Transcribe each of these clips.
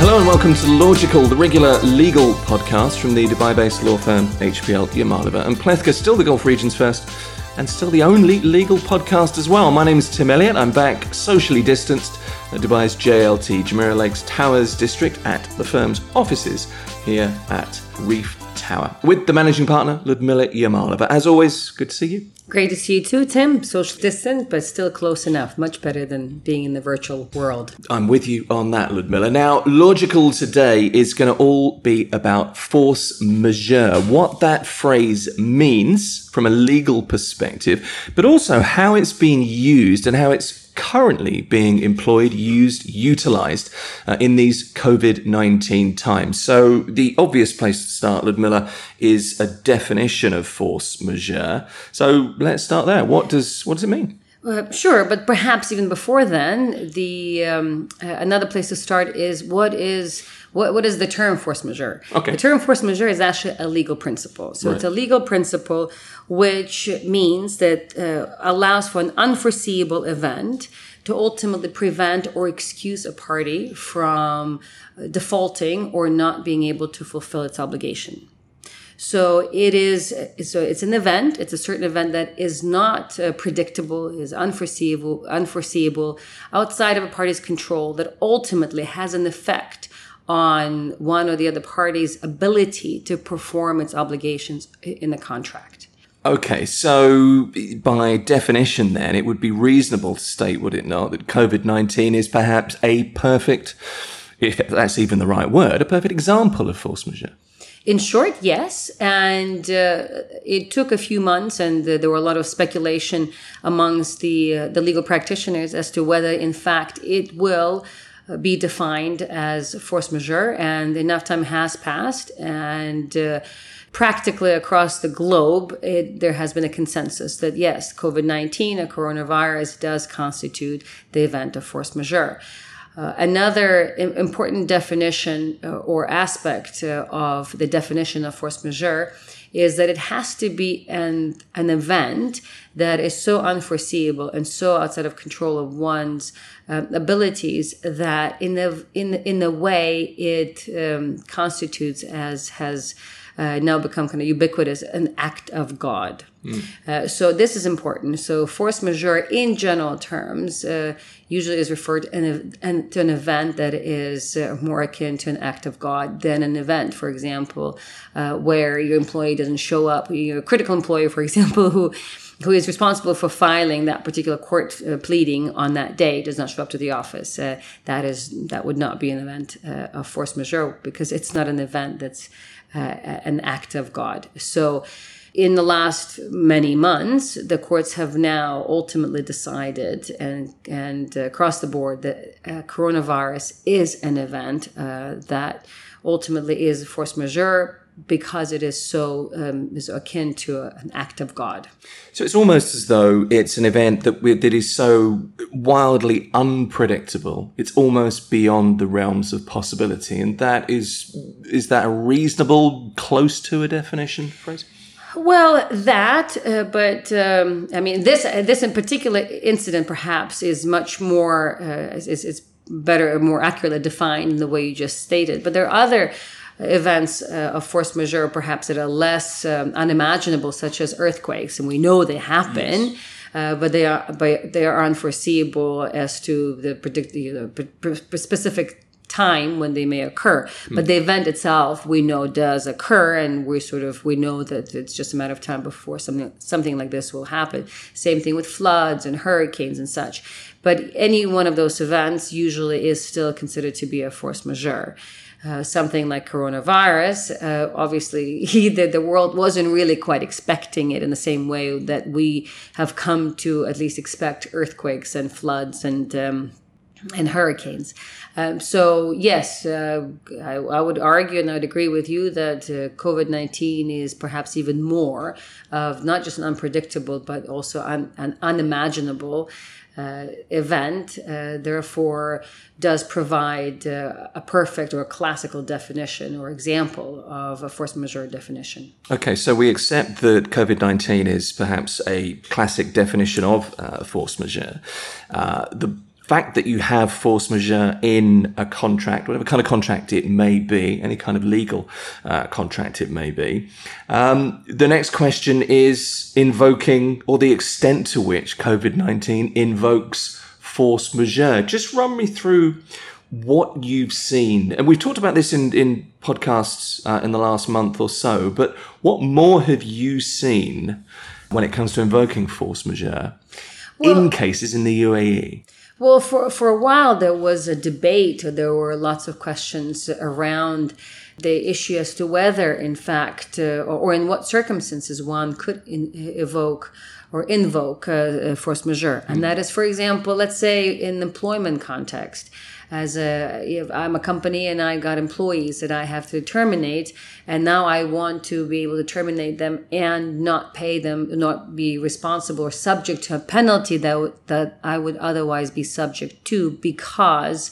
Hello and welcome to Logical, the regular legal podcast from the Dubai-based law firm HPL Yamalova and Plethka, still the Gulf region's first and still the only legal podcast as well. My name is Tim Elliott. I'm back socially distanced at Dubai's JLT, Jumeirah Lakes Towers district at the firm's offices here at Reef Tower with the managing partner, Ludmila Yamalova. But as always, good to see you. Great to see you too, Tim. Social distance, but still close enough. Much better than being in the virtual world. I'm with you on that, Ludmila. Now, Logical today is going to all be about force majeure, what that phrase means from a legal perspective, but also how it's being used and how it's currently being employed, used, utilized uh, in these COVID 19 times. So, the obvious place to start, Ludmila, is a definition of force majeure. So, let's start there. What does, what does it mean? Uh, sure, but perhaps even before then, the um, uh, another place to start is what is what, what is the term force majeure? Okay. The term force majeure is actually a legal principle. So Right. it's a legal principle which means that uh, allows for an unforeseeable event to ultimately prevent or excuse a party from uh, defaulting or not being able to fulfill its obligation. So it is. So it's an event. It's a certain event that is not uh, predictable, is unforeseeable, unforeseeable, outside of a party's control. That ultimately has an effect on one or the other party's ability to perform its obligations in the contract. Okay, so by definition, then, it would be reasonable to state, would it not, that COVID 19 is perhaps a perfect, if that's even the right word, a perfect example of force majeure. In short, yes. And uh, it took a few months, and uh, there were a lot of speculation amongst the uh, the legal practitioners as to whether, in fact, it will uh, be defined as force majeure. And enough time has passed, and uh, practically across the globe, it, there has been a consensus that yes, COVID nineteen, a coronavirus, does constitute the event of force majeure. Uh, another important definition uh, or aspect uh, of the definition of force majeure is that it has to be an, an event that is so unforeseeable and so outside of control of one's um, abilities that in the in in the way it um, constitutes as has uh, now become kind of ubiquitous an act of God. Uh, so this is important. So force majeure, in general terms, uh, usually is referred in a, an, to an event that is uh, more akin to an act of God than an event, for example, uh, where your employee doesn't show up, your critical employee, for example, who who is responsible for filing that particular court uh, pleading on that day does not show up to the office. Uh, that is that would not be an event uh, of force majeure because it's not an event that's uh, an act of God. So in the last many months, the courts have now ultimately decided and and across the board that uh, coronavirus is an event uh, that ultimately is force majeure because it is so um, is akin to a- an act of God. So it's almost as though it's an event that we, that is so wildly unpredictable. It's almost beyond the realms of possibility, and that is is that a reasonable, close to a definition phrase? Well, that, uh, but um, I mean, this uh, this in particular incident perhaps is much more uh, is, is is better, more accurately defined in the way you just stated. But there are other events uh, of force majeure, perhaps that are less um, unimaginable, such as earthquakes, and we know they happen. Uh, but they are but they are unforeseeable as to the predict the p- p- specific time when they may occur. But the event itself, we know does occur, and we sort of we know that it's just a matter of time before something something like this will happen. Same thing with floods and hurricanes and such. But any one of those events usually is still considered to be a force majeure. Uh, something like coronavirus, uh, obviously, the, the world wasn't really quite expecting it in the same way that we have come to at least expect earthquakes and floods and um, and hurricanes. Um, so yes, uh, I, I would argue and I'd agree with you that uh, COVID nineteen is perhaps even more of not just an unpredictable but also un, an unimaginable uh, event. Uh, therefore, does provide uh, a perfect or a classical definition or example of a force majeure definition. Okay, so we accept that COVID 19 is perhaps a classic definition of uh, force majeure. The fact that you have force majeure in a contract, whatever kind of contract it may be, any kind of legal uh, contract it may be. Um, the next question is invoking or the extent to which COVID 19 invokes force majeure. Just run me through what you've seen. And we've talked about this in, in podcasts uh, in the last month or so, but what more have you seen when it comes to invoking force majeure well, in cases in the UAE? Well, for, for a while, there was a debate. There were lots of questions around the issue as to whether, in fact, uh, or, or, in what circumstances one could in, evoke or invoke uh, force majeure. And that is, for example, let's say in employment context, as a I'm a company and I got employees that I have to terminate, and now I want to be able to terminate them and not pay them, not be responsible or subject to a penalty that that I would otherwise be subject to because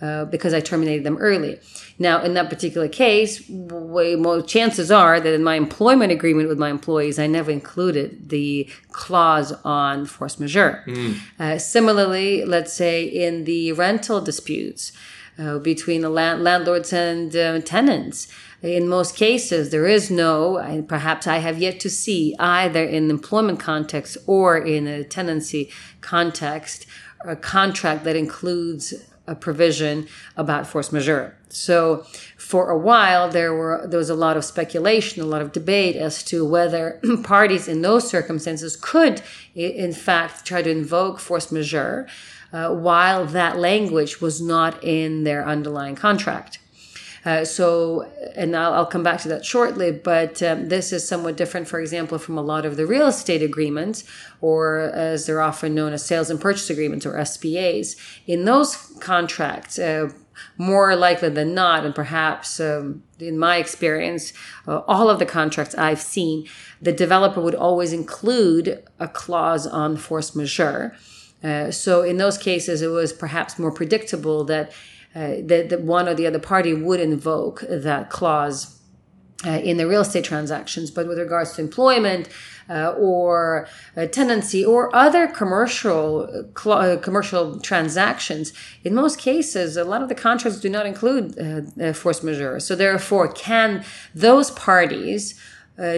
uh, because I terminated them early. Now, in that particular case, way more chances are that in my employment agreement with my employees, I never included the clause on force majeure. Mm. Uh, similarly, let's say in the rental disputes uh, between the land- landlords and uh, tenants, in most cases, there is no, and perhaps I have yet to see either in employment context or in a tenancy context, a contract that includes a provision about force majeure. So for a while there were there was a lot of speculation, a lot of debate as to whether parties in those circumstances could in fact try to invoke force majeure uh, while that language was not in their underlying contract. Uh, so, and I'll, I'll, come back to that shortly, but um, this is somewhat different, for example, from a lot of the real estate agreements, or as they're often known as sales and purchase agreements or SPAs. In those contracts, uh, more likely than not, and perhaps um, in my experience, uh, all of the contracts I've seen, the developer would always include a clause on force majeure. Uh, so in those cases, it was perhaps more predictable that uh, that, one or the other party would invoke that clause uh, in the real estate transactions. But with regards to employment uh, or tenancy or other commercial cl- uh, commercial transactions, in most cases, a lot of the contracts do not include uh, force majeure. So therefore, can those parties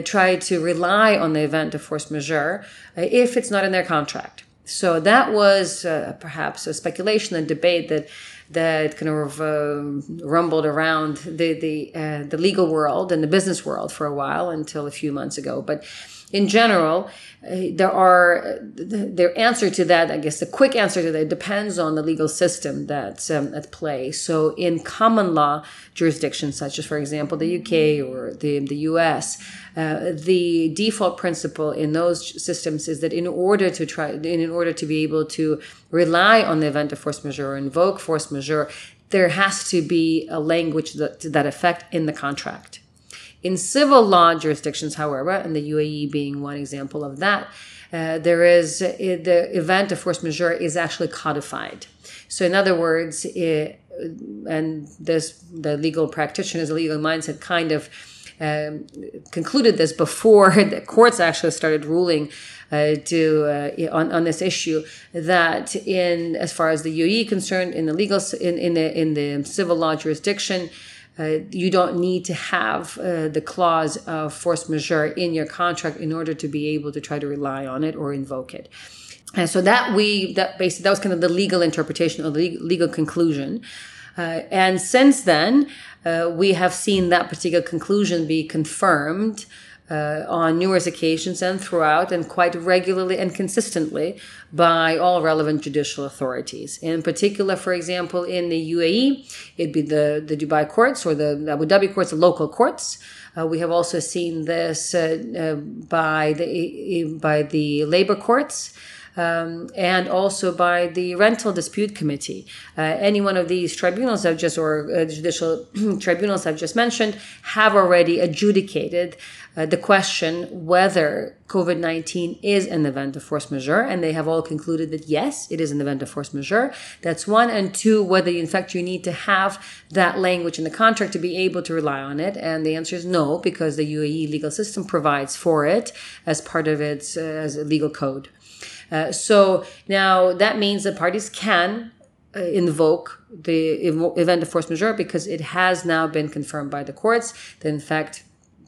try to rely on the event of force majeure if it's not in their contract? So that was perhaps a speculation and debate that that kind of uh, rumbled around the the uh, the legal world and the business world for a while until a few months ago. But in general, uh, there are their answer to that. I guess the quick answer to that depends on the legal system that's um, at play. So, in common law jurisdictions, such as, for example, the UK or the the US, uh, the default principle in those systems is that in order to try, in order to be able to rely on the event of force majeure or invoke force majeure, there has to be a language that, to that effect in the contract. In civil law jurisdictions, however, and the UAE being one example of that, uh, there is uh, the event of force majeure is actually codified. So, in other words, it, and this the legal practitioners, the legal mindset kind of um, concluded this before the courts actually started ruling uh, to uh, on, on this issue that in as far as the UAE concerned in the legal in, in the in the civil law jurisdiction uh, you don't need to have uh, the clause of force majeure in your contract in order to be able to try to rely on it or invoke it. And so that we that basically that was kind of the legal interpretation or the legal conclusion. Uh, and since then, uh, we have seen that particular conclusion be confirmed uh, on numerous occasions and throughout, and quite regularly and consistently by all relevant judicial authorities. In particular, for example, in the UAE, it'd be the, the Dubai courts or the Abu Dhabi courts, the local courts. Uh, we have also seen this uh, uh by the by the labor courts um, and also by the rental dispute committee. Uh, any one of these tribunals I've just or uh, judicial tribunals I've just mentioned have already adjudicated uh, the question whether COVID 19 is an event of force majeure, and they have all concluded that yes, it is an event of force majeure. That's one. And two, whether in fact you need to have that language in the contract to be able to rely on it. And the answer is no, because the UAE legal system provides for it as part of its uh, legal code. Uh, so now that means that parties can uh, invoke the event of force majeure because it has now been confirmed by the courts that in fact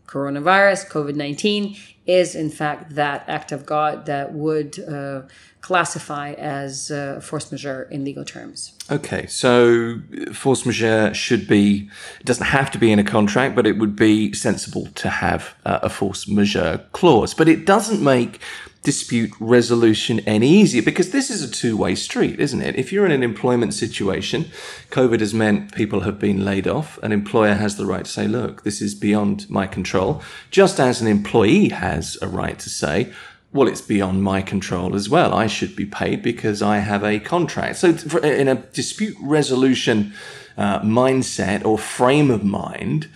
coronavirus covid-19 is in fact that act of god that would uh, classify as uh, force majeure in legal terms. Okay so force majeure should be doesn't have to be in a contract but it would be sensible to have uh, a force majeure clause. But it doesn't make dispute resolution any easier because this is a two way street, isn't it? If you're in an employment situation, COVID has meant people have been laid off. An employer has the right to say, look, this is beyond my control, just as an employee has a right to say, well, it's beyond my control as well. I should be paid because I have a contract. So, in a dispute resolution uh, mindset or frame of mind,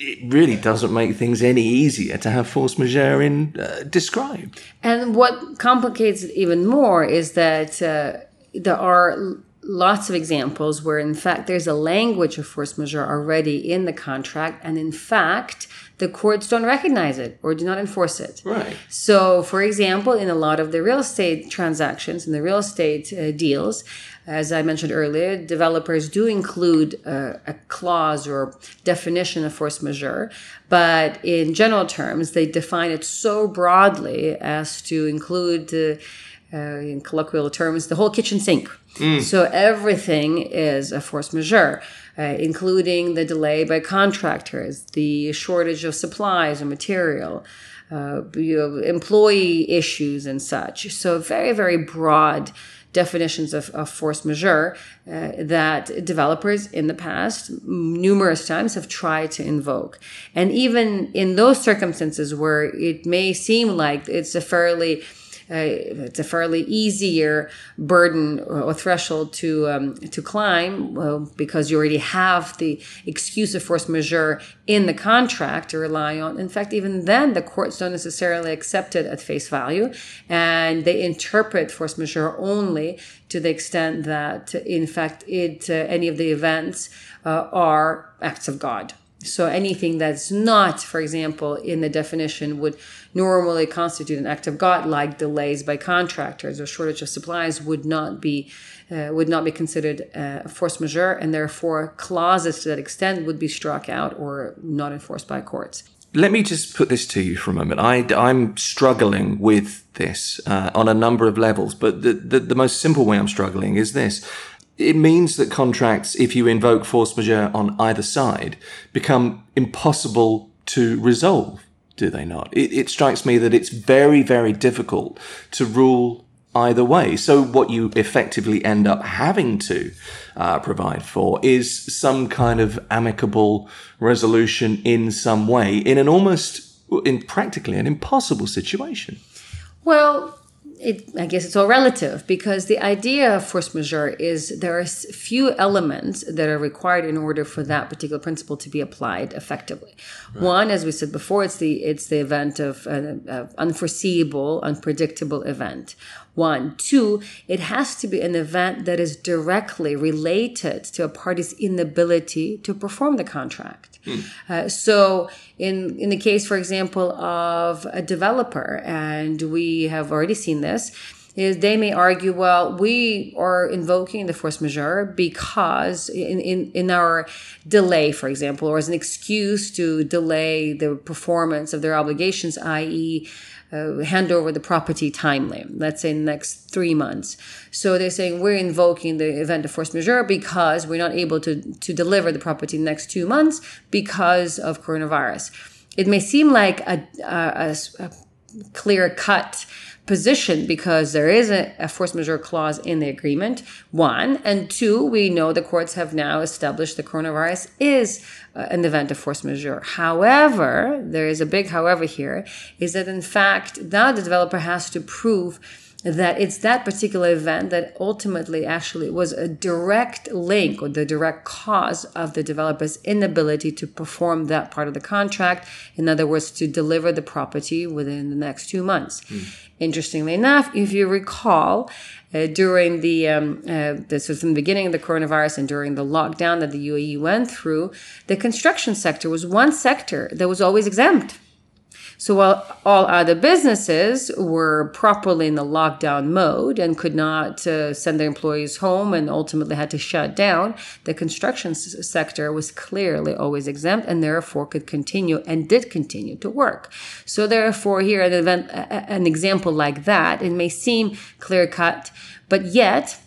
it really doesn't make things any easier to have force majeure in uh, described. And what complicates it even more is that uh, there are lots of examples where, in fact, there's a language of force majeure already in the contract, and in fact, the courts don't recognize it or do not enforce it. Right. So, for example, in a lot of the real estate transactions and the real estate uh, deals, as I mentioned earlier, developers do include a, a, clause or definition of force majeure, but in general terms, they define it so broadly as to include, uh, uh, in colloquial terms, the whole kitchen sink. Mm. So everything is a force majeure. Uh, including the delay by contractors, the shortage of supplies and material, uh, you know, employee issues and such. So very, very broad definitions of, of force majeure uh, that developers in the past numerous times have tried to invoke. And even in those circumstances where it may seem like it's a fairly uh, it's a fairly easier burden or threshold to um, to climb well, because you already have the excuse of force majeure in the contract to rely on. In fact, even then, the courts don't necessarily accept it at face value, and they interpret force majeure only to the extent that, in fact, it uh, any of the events uh, are acts of God. So anything that's not, for example, in the definition would normally constitute an act of God, like delays by contractors or shortage of supplies, would not be uh, would not be considered uh, force majeure, and therefore clauses to that extent would be struck out or not enforced by courts. Let me just put this to you for a moment. I, am struggling with this uh, on a number of levels, but the, the, the most simple way I'm struggling is this it means that contracts, if you invoke force majeure on either side, become impossible to resolve, do they not? It, it, strikes me that it's very, very difficult to rule either way. So what you effectively end up having to uh, provide for is some kind of amicable resolution in some way in an almost, in practically an impossible situation. Well, it, I guess it's all relative because the idea of force majeure is there are few elements that are required in order for that particular principle to be applied effectively. Right. One, as we said before, it's the it's the event of uh, an unforeseeable, unpredictable event. One, two, it has to be an event that is directly related to a party's inability to perform the contract. Hmm. Uh, so, in in the case, for example, of a developer, and we have already seen this, is they may argue, well, we are invoking the force majeure because in, in, in our delay, for example, or as an excuse to delay the performance of their obligations, i.e., uh, hand over the property timely, let's say next three months. So they're saying we're invoking the event of force majeure because we're not able to, to deliver the property next two months because of coronavirus. It may seem like a, a, a clear cut position because there is a, a, force majeure clause in the agreement, one. And two, we know the courts have now established the coronavirus is uh, an event of force majeure. However, there is a big however here, is that in fact, now the developer has to prove that it's that particular event that ultimately actually was a direct link or the direct cause of the developer's inability to perform that part of the contract. In other words, to deliver the property within the next two months. Mm. Interestingly enough, if you recall, uh, during the, um, uh, this was from the beginning of the coronavirus and during the lockdown that the UAE went through, the construction sector was one sector that was always exempt So while all other businesses were properly in the lockdown mode and could not uh, send their employees home and ultimately had to shut down, the construction s- sector was clearly always exempt and therefore could continue and did continue to work. So therefore, here an event, an example like that, it may seem clear cut, but yet.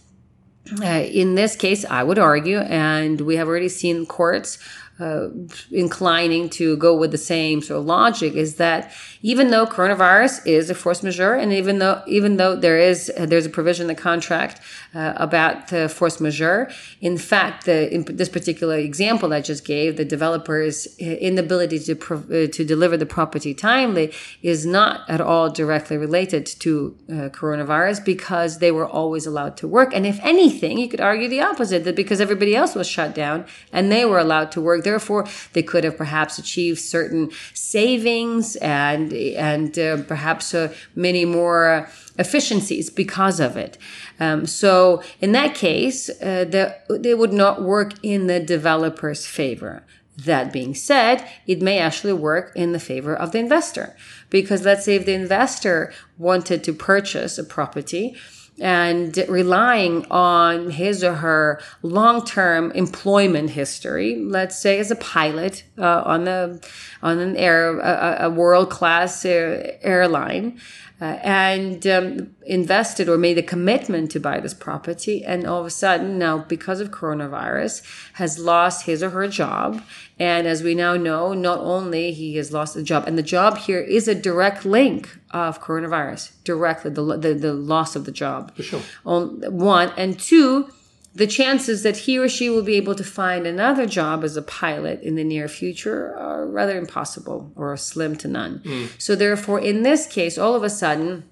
Uh, in this case, I would argue, and we have already seen courts uh, inclining to go with the same sort of logic is that even though coronavirus is a force majeure, and even though even though there is there's a provision in the contract uh, about the force majeure, in fact, the in this particular example I just gave, the developer's inability to uh, to deliver the property timely is not at all directly related to uh, coronavirus because they were always allowed to work, and if anything, you could argue the opposite that because everybody else was shut down and they were allowed to work Therefore, they could have perhaps achieved certain savings and and uh, perhaps uh, many more efficiencies because of it. Um, so in that case, uh, the, they would not work in the developer's favor. That being said, it may actually work in the favor of the investor. Because let's say if the investor wanted to purchase a property, and relying on his or her long-term employment history let's say as a pilot uh, on the on an air a, a world-class airline uh, and um, invested or made a commitment to buy this property and all of a sudden now because of coronavirus has lost his or her job. And as we now know not only he has lost the job and the job here is a direct link of coronavirus directly the, the, the loss of the job. For sure. One and two the chances that he or she will be able to find another job as a pilot in the near future are rather impossible or slim to none. Mm. So, therefore, in this case, all of a sudden,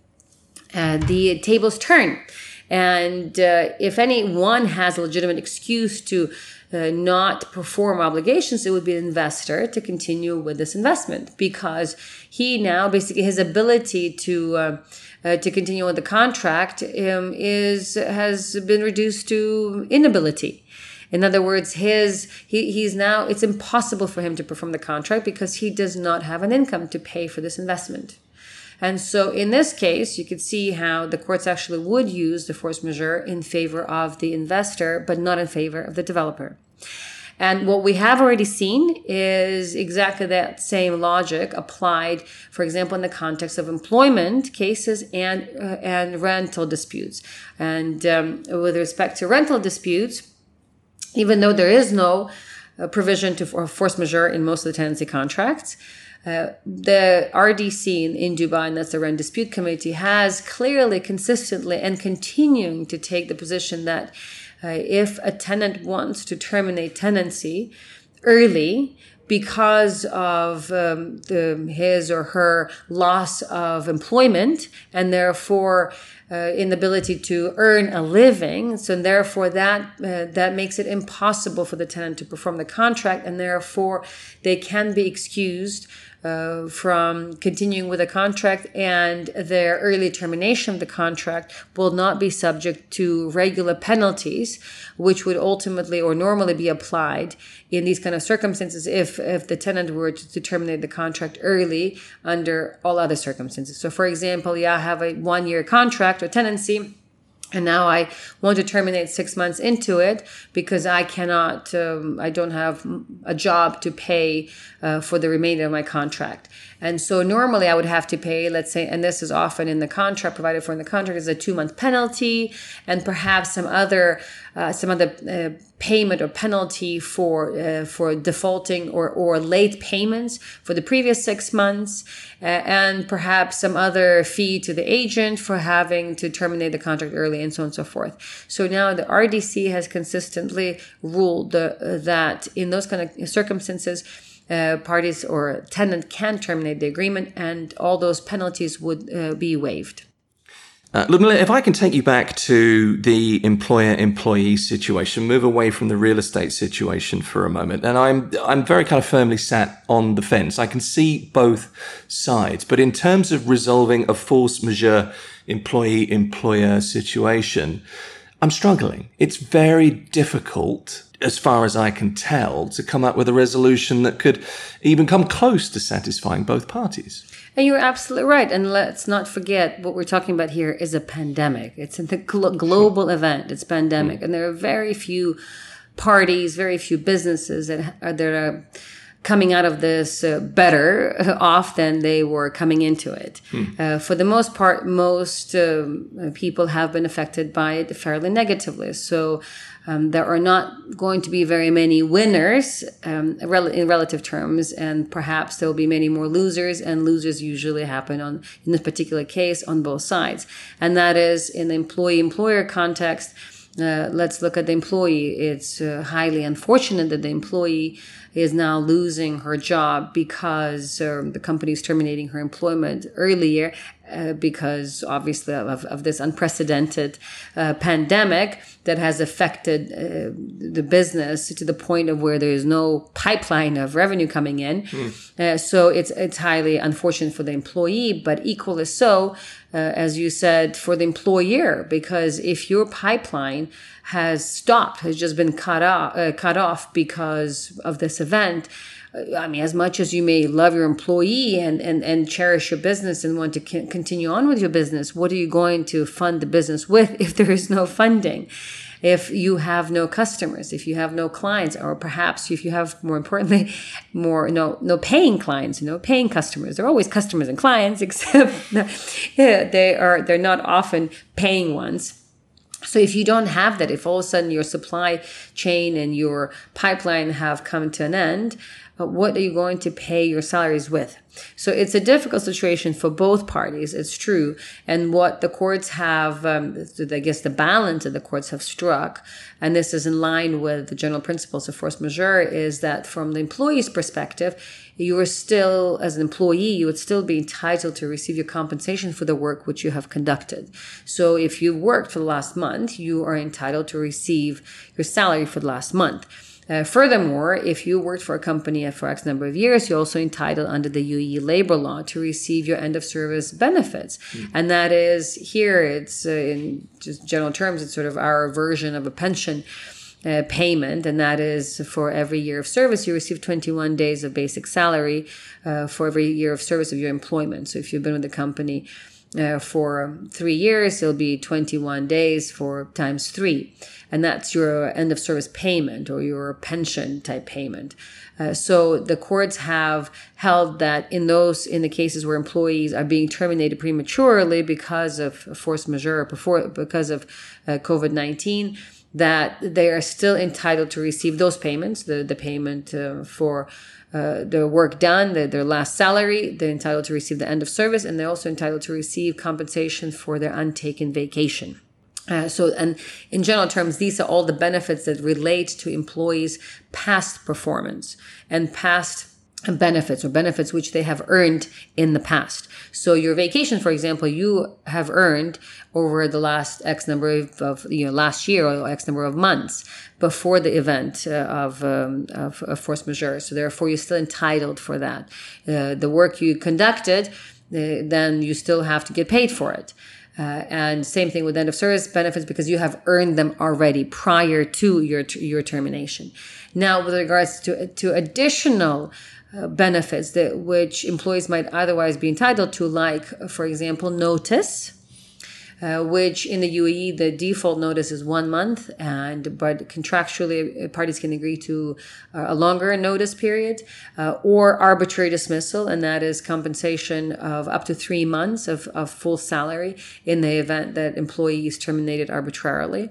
uh, the tables turn. And uh, if anyone has a legitimate excuse to uh, not perform obligations, it would be an investor to continue with this investment because he now basically his ability to uh, uh, to continue with the contract um, is has been reduced to inability. In other words, his he, he's now it's impossible for him to perform the contract because he does not have an income to pay for this investment. And so in this case, you could see how the courts actually would use the force majeure in favor of the investor, but not in favor of the developer. And what we have already seen is exactly that same logic applied, for example, in the context of employment cases and uh, and rental disputes. And um, with respect to rental disputes, even though there is no uh, provision to for force majeure in most of the tenancy contracts. Uh, the RDC in, in Dubai, and that's the Rent Dispute Committee, has clearly, consistently, and continuing to take the position that uh, if a tenant wants to terminate tenancy early because of um, the, his or her loss of employment and therefore uh, inability to earn a living. So therefore that uh, that makes it impossible for the tenant to perform the contract, and therefore they can be excused uh, from continuing with a contract and their early termination of the contract will not be subject to regular penalties, which would ultimately or normally be applied in these kind of circumstances if, if the tenant were to, to terminate the contract early under all other circumstances. So, for example, yeah, I have a one year contract or tenancy and now I want to terminate six months into it because I cannot, um, I don't have a job to pay uh, for the remainder of my contract. And so normally I would have to pay, let's say, and this is often in the contract provided for in the contract is a two month penalty and perhaps some other, uh, some other uh, payment or penalty for, uh, for defaulting or, or late payments for the previous six months uh, and perhaps some other fee to the agent for having to terminate the contract early and so on and so forth. So now the RDC has consistently ruled the, that in those kind of circumstances, uh, parties or tenant can terminate the agreement, and all those penalties would uh, be waived. Uh, Ludmila, if I can take you back to the employer-employee situation, move away from the real estate situation for a moment, and I'm I'm very kind of firmly sat on the fence. I can see both sides, but in terms of resolving a force majeure employee-employer situation, I'm struggling. It's very difficult as far as I can tell, to come up with a resolution that could even come close to satisfying both parties. And you're absolutely right. And let's not forget what we're talking about here is a pandemic. It's a global event. It's pandemic, mm. and there are very few parties, very few businesses that are, that are coming out of this uh, better off than they were coming into it. Hmm. Uh, for the most part, most um, people have been affected by it fairly negatively. So um, there are not going to be very many winners um, in relative terms, and perhaps there will be many more losers. And losers usually happen on, in this particular case, on both sides, and that is in the employee-employer context. Uh, let's look at the employee. It's uh, highly unfortunate that the employee is now losing her job because um, the company is terminating her employment earlier uh, because obviously of, of this unprecedented uh, pandemic that has affected uh, the business to the point of where there is no pipeline of revenue coming in. Mm. so it's it's highly unfortunate for the employee, but equally so, uh, as you said, for the employer because if your pipeline has stopped, has just been cut off, uh, cut off because of this event I mean, as much as you may love your employee and, and, and cherish your business and want to continue on with your business, what are you going to fund the business with if there is no funding? If you have no customers, if you have no clients, or perhaps if you have more importantly, more no no paying clients, no paying customers. They're always customers and clients, except yeah, they are they're not often paying ones. So if you don't have that, if all of a sudden your supply chain and your pipeline have come to an end, what are you going to pay your salaries with? So it's a difficult situation for both parties. It's true. And what the courts have, um, I guess the balance that the courts have struck, and this is in line with the general principles of force majeure, is that from the employee's perspective, you are still, as an employee, you would still be entitled to receive your compensation for the work which you have conducted. So if you've worked for the last month, you are entitled to receive your salary for the last month. Uh, furthermore, if you worked for a company for X number of years, you're also entitled under the UAE labor law to receive your end of service benefits. Mm. And that is here, it's uh, in just general terms, it's sort of our version of a pension. Uh, payment, and that is for every year of service, you receive 21 days of basic salary uh, for every year of service of your employment. So if you've been with the company uh, for three years, it'll be 21 days for times three and that's your end of service payment or your pension type payment. Uh, so the courts have held that in those in the cases where employees are being terminated prematurely because of force majeure, before because of uh, COVID nineteen, that they are still entitled to receive those payments, the the payment uh, for. Uh, the work done, the, their last salary, they're entitled to receive the end of service, and they're also entitled to receive compensation for their untaken vacation. Uh, so, and in general terms, these are all the benefits that relate to employees' past performance and past benefits or benefits which they have earned in the past. So your vacation, for example, you have earned over the last X number of, of you know, last year or X number of months before the event uh, of, um, of, of, force majeure. So therefore you're still entitled for that. Uh, the work you conducted, uh, then you still have to get paid for it. Uh, and same thing with end of service benefits because you have earned them already prior to your your termination. Now, with regards to to additional benefits that which employees might otherwise be entitled to, like for example, notice uh, which in the UAE the default notice is one month, and but contractually uh, parties can agree to uh, a longer notice period, uh, or arbitrary dismissal, and that is compensation of up to three months of, of full salary in the event that employee is terminated arbitrarily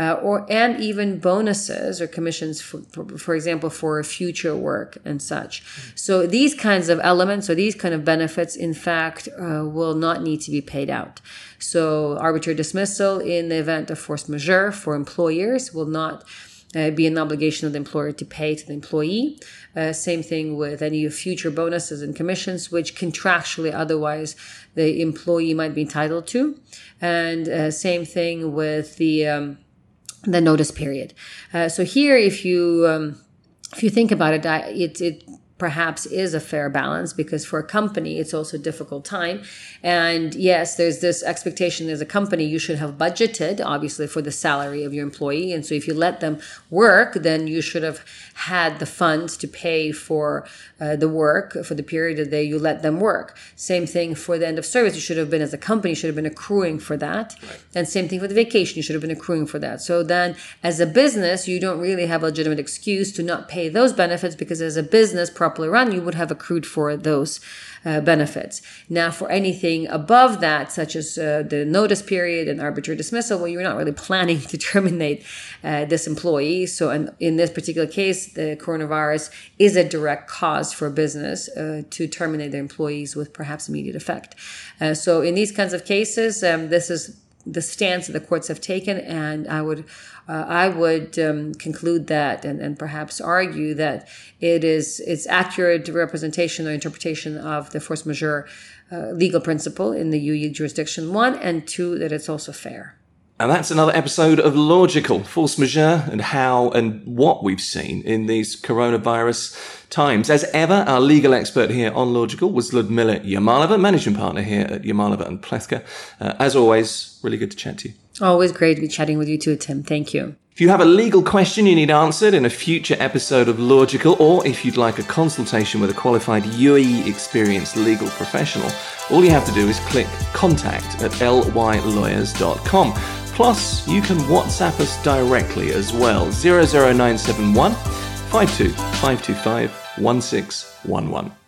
uh, or and even bonuses or commissions, for, for, for, example, for future work and such. So these kinds of elements or these kind of benefits, in fact, uh, will not need to be paid out. So arbitrary dismissal in the event of force majeure for employers will not. Uh, be an obligation of the employer to pay to the employee. Uh, same thing with any future bonuses and commissions, which contractually otherwise the employee might be entitled to. And uh, same thing with the um, the notice period. Uh, so here, if you um, if you think about it, it it perhaps is a fair balance because for a company it's also a difficult time. And yes there's this expectation as a company you should have budgeted obviously for the salary of your employee. And so if you let them work then you should have had the funds to pay for uh, the work for the period that they you let them work. Same thing for the end of service. You should have been as a company should have been accruing for that. Right. and same thing for the vacation. You should have been accruing for that. So then as a business you don't really have a legitimate excuse to not pay those benefits because as a business properly run, you would have accrued for those uh, benefits. Now, for anything above that, such as uh, the notice period and arbitrary dismissal, well, you're not really planning to terminate uh, this employee. So, in, in, this particular case, the coronavirus is a direct cause for a business uh, to terminate their employees with perhaps immediate effect. Uh, so, in these kinds of cases, um, this is the stance that the courts have taken, and I would uh, I would um, conclude that and, and perhaps argue that it is it's accurate representation or interpretation of the force majeure uh, legal principle in the UAE jurisdiction one, and two that it's also fair. And that's another episode of Logical Force Majeure and how and what we've seen in these coronavirus times. As ever, our legal expert here on Logical was Ludmila Yamalova, managing partner here at Yamalova and Plethka. Uh, as always, really good to chat to you. Always great to be chatting with you too, Tim. Thank you. If you have a legal question you need answered in a future episode of Logical, or if you'd like a consultation with a qualified UAE experienced legal professional, all you have to do is click contact at lylawyers.com. Plus, you can WhatsApp us directly as well 00971 52 525 1611.